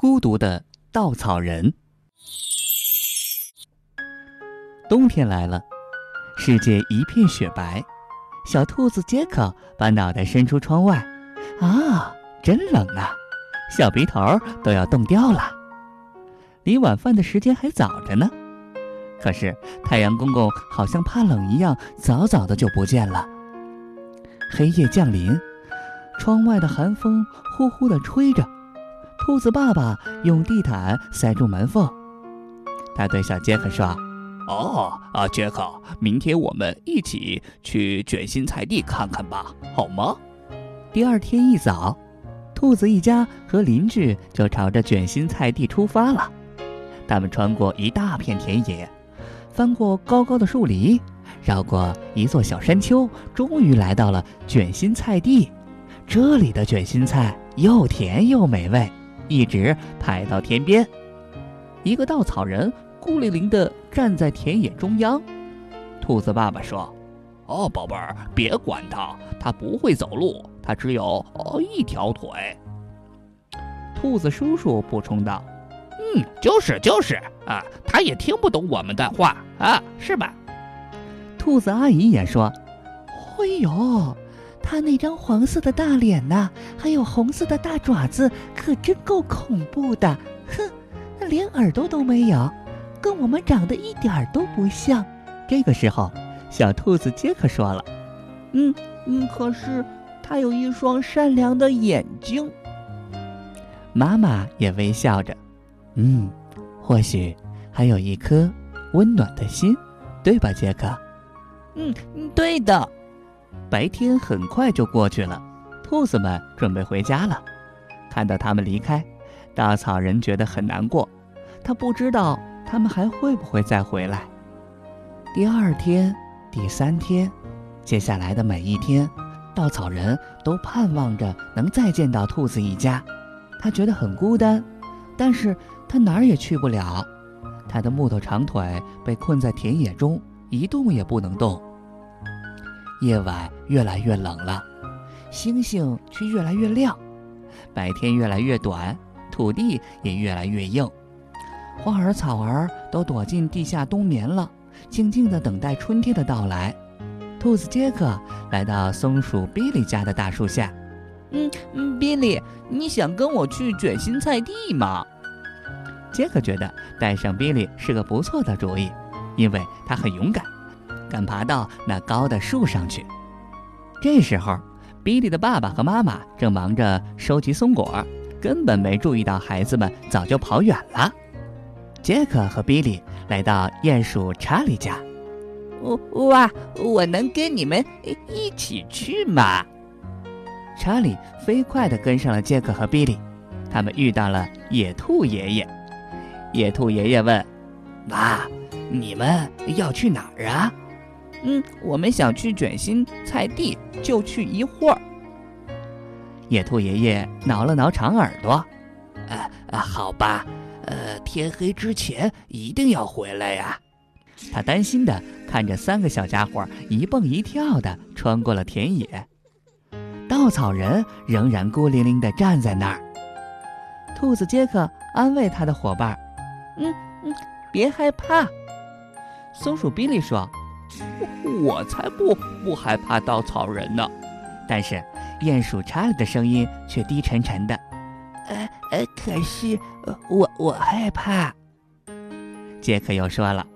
孤独的稻草人。冬天来了，世界一片雪白。小兔子杰克把脑袋伸出窗外，啊，真冷啊！小鼻头都要冻掉了。离晚饭的时间还早着呢，可是太阳公公好像怕冷一样，早早的就不见了。黑夜降临，窗外的寒风呼呼的吹着。兔子爸爸用地毯塞住门缝，他对小杰克说。哦啊，杰克，明天我们一起去卷心菜地看看吧，好吗？第二天一早，兔子一家和邻居就朝着卷心菜地出发了。他们穿过一大片田野，翻过高高的树篱，绕过一座小山丘，终于来到了卷心菜地。这里的卷心菜又甜又美味，一直排到天边。一个稻草人。孤零零地站在田野中央，兔子爸爸说：“哦，宝贝儿，别管它，它不会走路，它只有哦一条腿。”兔子叔叔补充道：“嗯，就是就是啊，它也听不懂我们的话啊，是吧？”兔子阿姨也说：“哎呦，它那张黄色的大脸呐，还有红色的大爪子，可真够恐怖的！哼，连耳朵都没有。”跟我们长得一点儿都不像。这个时候，小兔子杰克说了：“嗯嗯，可是它有一双善良的眼睛。”妈妈也微笑着：“嗯，或许还有一颗温暖的心，对吧，杰克？”“嗯，对的。”白天很快就过去了，兔子们准备回家了。看到他们离开，稻草人觉得很难过。他不知道。他们还会不会再回来？第二天、第三天，接下来的每一天，稻草人都盼望着能再见到兔子一家。他觉得很孤单，但是他哪儿也去不了。他的木头长腿被困在田野中，一动也不能动。夜晚越来越冷了，星星却越来越亮，白天越来越短，土地也越来越硬。花儿草儿都躲进地下冬眠了，静静地等待春天的到来。兔子杰克来到松鼠比利家的大树下。嗯嗯，比利，你想跟我去卷心菜地吗？杰克觉得带上比利是个不错的主意，因为他很勇敢，敢爬到那高的树上去。这时候，比利的爸爸和妈妈正忙着收集松果，根本没注意到孩子们早就跑远了。杰克和比利来到鼹鼠查理家。哇，我能跟你们一起去吗？查理飞快地跟上了杰克和比利。他们遇到了野兔爷爷。野兔爷爷问：“哇，你们要去哪儿啊？”“嗯，我们想去卷心菜地，就去一会儿。”野兔爷爷挠了挠长耳朵。“啊啊，好吧。”呃，天黑之前一定要回来呀！他担心的看着三个小家伙一蹦一跳的穿过了田野，稻草人仍然孤零零的站在那儿。兔子杰克安慰他的伙伴：“嗯嗯，别害怕。”松鼠比利说：“我才不不害怕稻草人呢。”但是鼹鼠查理的声音却低沉沉的。呃呃，可是我我害怕。杰克又说了：“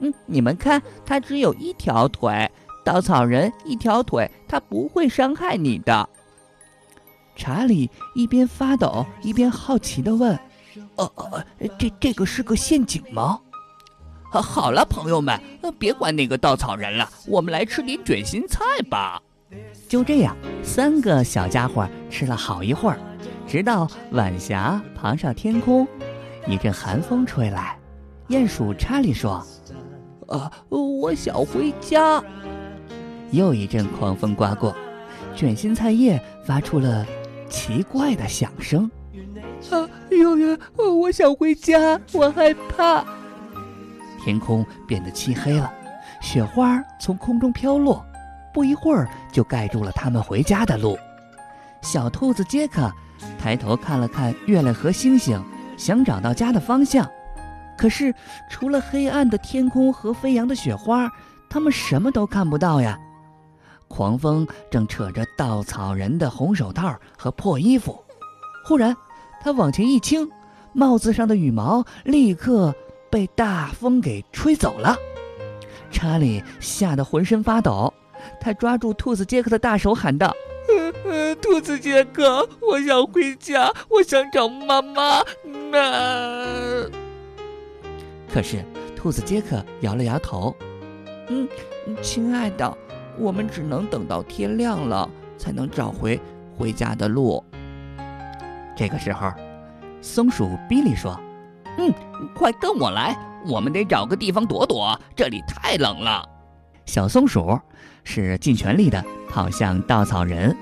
嗯，你们看，他只有一条腿，稻草人一条腿，他不会伤害你的。”查理一边发抖一边好奇地问：“呃呃，这这个是个陷阱吗？”好了，朋友们，别管那个稻草人了，我们来吃点卷心菜吧。就这样，三个小家伙吃了好一会儿。直到晚霞爬上天空，一阵寒风吹来，鼹鼠查理说：“啊，我想回家。”又一阵狂风刮过，卷心菜叶发出了奇怪的响声。啊，哟哟，我想回家，我害怕。天空变得漆黑了，雪花从空中飘落，不一会儿就盖住了他们回家的路。小兔子杰克。抬头看了看月亮和星星，想找到家的方向。可是除了黑暗的天空和飞扬的雪花，他们什么都看不到呀。狂风正扯着稻草人的红手套和破衣服，忽然，他往前一倾，帽子上的羽毛立刻被大风给吹走了。查理吓得浑身发抖，他抓住兔子杰克的大手，喊道：“兔子杰克，我想回家，我想找妈妈。”那……可是兔子杰克摇了摇头：“嗯，亲爱的。”我们只能等到天亮了，才能找回回家的路。这个时候，松鼠比利说：“嗯，快跟我来，我们得找个地方躲躲，这里太冷了。”小松鼠是尽全力的跑向稻草人，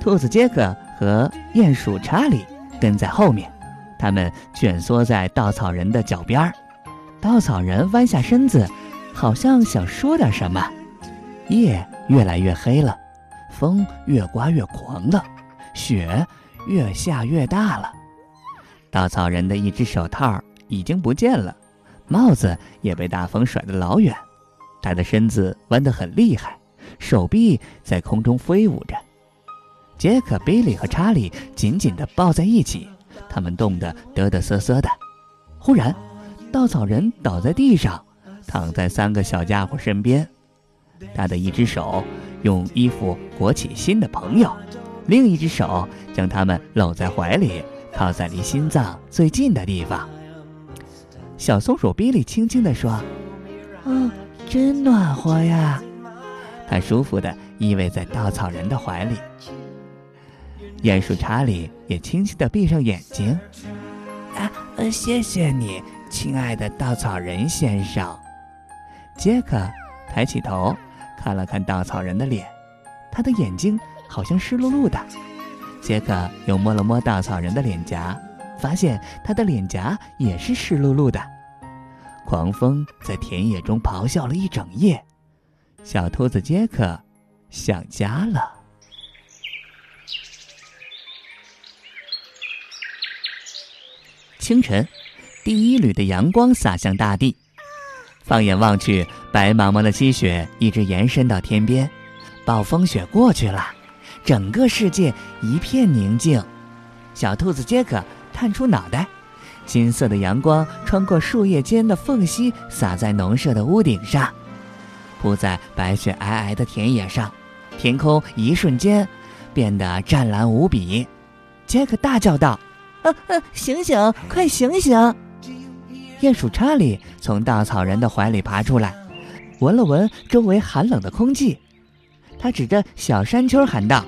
兔子杰克和鼹鼠查理跟在后面，他们蜷缩在稻草人的脚边儿。稻草人弯下身子，好像想说点什么。夜越来越黑了，风越刮越狂了，雪越下越大了。稻草人的一只手套已经不见了，帽子也被大风甩得老远。他的身子弯得很厉害，手臂在空中飞舞着。杰克、比利和查理紧紧地抱在一起，他们冻得嘚嘚瑟瑟的。忽然，稻草人倒在地上，躺在三个小家伙身边。他的一只手用衣服裹起新的朋友，另一只手将他们搂在怀里，靠在离心脏最近的地方。小松鼠比利轻轻地说：“哦，真暖和呀！”他舒服地依偎在稻草人的怀里。鼹鼠查理也轻轻地闭上眼睛。“啊，谢谢你，亲爱的稻草人先生。”杰克抬起头。看了看稻草人的脸，他的眼睛好像湿漉漉的。杰克又摸了摸稻草人的脸颊，发现他的脸颊也是湿漉漉的。狂风在田野中咆哮了一整夜，小兔子杰克想家了。清晨，第一缕的阳光洒向大地。放眼望去，白茫茫的积雪一直延伸到天边。暴风雪过去了，整个世界一片宁静。小兔子杰克探出脑袋，金色的阳光穿过树叶间的缝隙，洒在农舍的屋顶上，铺在白雪皑皑的田野上。天空一瞬间变得湛蓝无比。杰克大叫道：“啊啊，醒醒，快醒醒！”鼹鼠查理从稻草人的怀里爬出来，闻了闻周围寒冷的空气，他指着小山丘喊道：“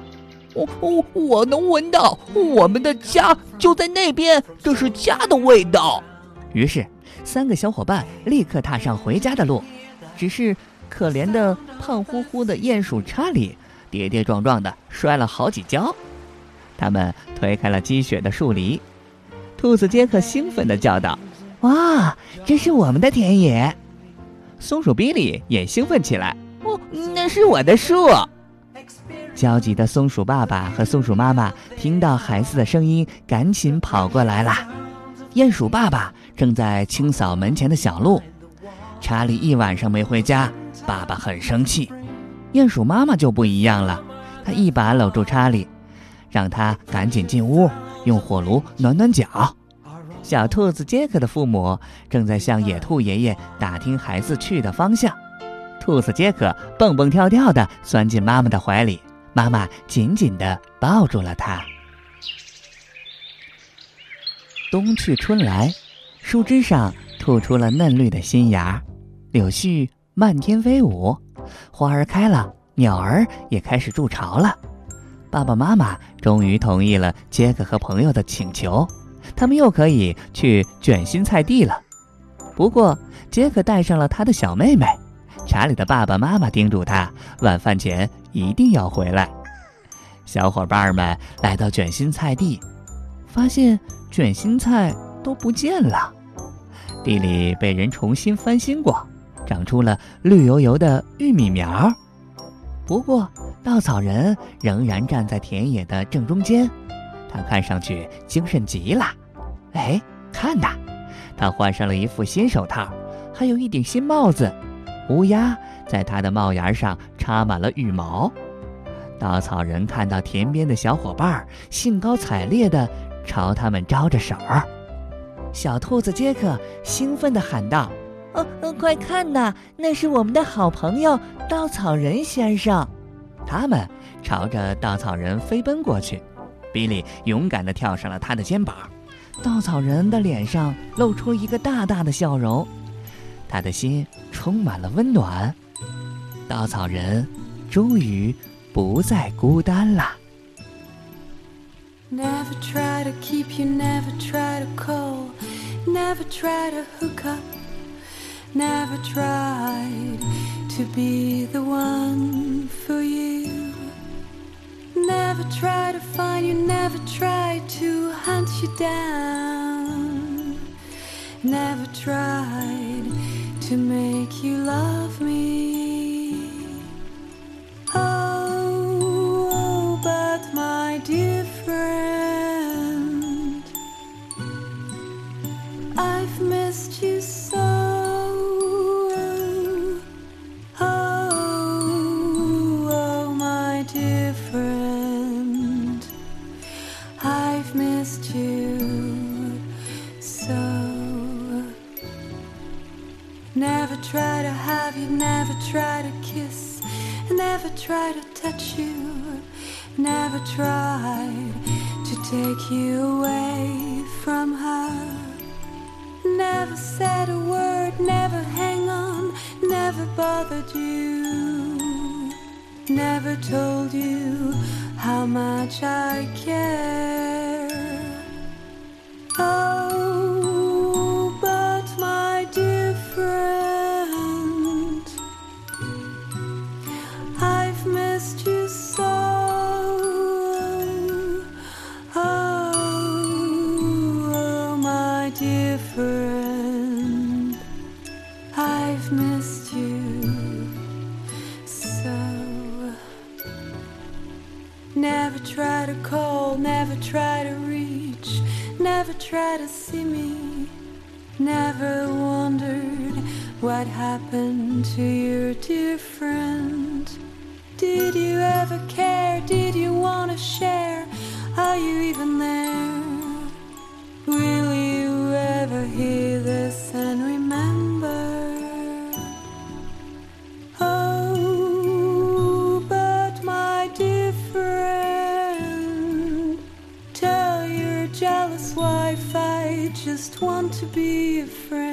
我我我能闻到我们的家就在那边，这是家的味道。”于是，三个小伙伴立刻踏上回家的路。只是可怜的胖乎乎的鼹鼠查理跌跌撞撞的摔了好几跤。他们推开了积雪的树篱，兔子杰克兴奋地叫道。哇，这是我们的田野！松鼠比利也兴奋起来。那是我的树！焦急的松鼠爸爸和松鼠妈妈听到孩子的声音，赶紧跑过来了。鼹鼠爸爸正在清扫门前的小路。查理一晚上没回家，爸爸很生气。鼹鼠妈妈就不一样了，她一把搂住查理，让他赶紧进屋，用火炉暖暖脚。小兔子杰克的父母正在向野兔爷爷打听孩子去的方向。兔子杰克蹦蹦跳跳地钻进妈妈的怀里，妈妈紧紧地抱住了他。冬去春来，树枝上吐出了嫩绿的新芽，柳絮漫天飞舞，花儿开了，鸟儿也开始筑巢了。爸爸妈妈终于同意了杰克和朋友的请求。他们又可以去卷心菜地了。不过，杰克带上了他的小妹妹。查理的爸爸妈妈叮嘱他，晚饭前一定要回来。小伙伴们来到卷心菜地，发现卷心菜都不见了，地里被人重新翻新过，长出了绿油油的玉米苗。不过，稻草人仍然站在田野的正中间。他看上去精神极了，哎，看呐，他换上了一副新手套，还有一顶新帽子。乌鸦在他的帽檐上插满了羽毛。稻草人看到田边的小伙伴，兴高采烈地朝他们招着手儿。小兔子杰克兴奋地喊道：“哦，快看呐，那是我们的好朋友稻草人先生！”他们朝着稻草人飞奔过去。比利勇敢地跳上了他的肩膀。稻草人的脸上露出一个大大的笑容，他的心充满了温暖。稻草人终于不再孤单了。Never try to keep you, never try to call, never try to hook up, never tried to be the one for you. Never try to find you, never try to hunt you down. Never tried to make you love me. Never try to have you, never try to kiss, never try to touch you, never tried to take you away from her. Never said a word, never hang on, never bothered you, never told you how much I care. Never try to call, never try to reach, never try to see me. Never wondered what happened to your dear friend. Did you ever care? Did you want to share? Are you even there? Will you ever hear want to be a friend.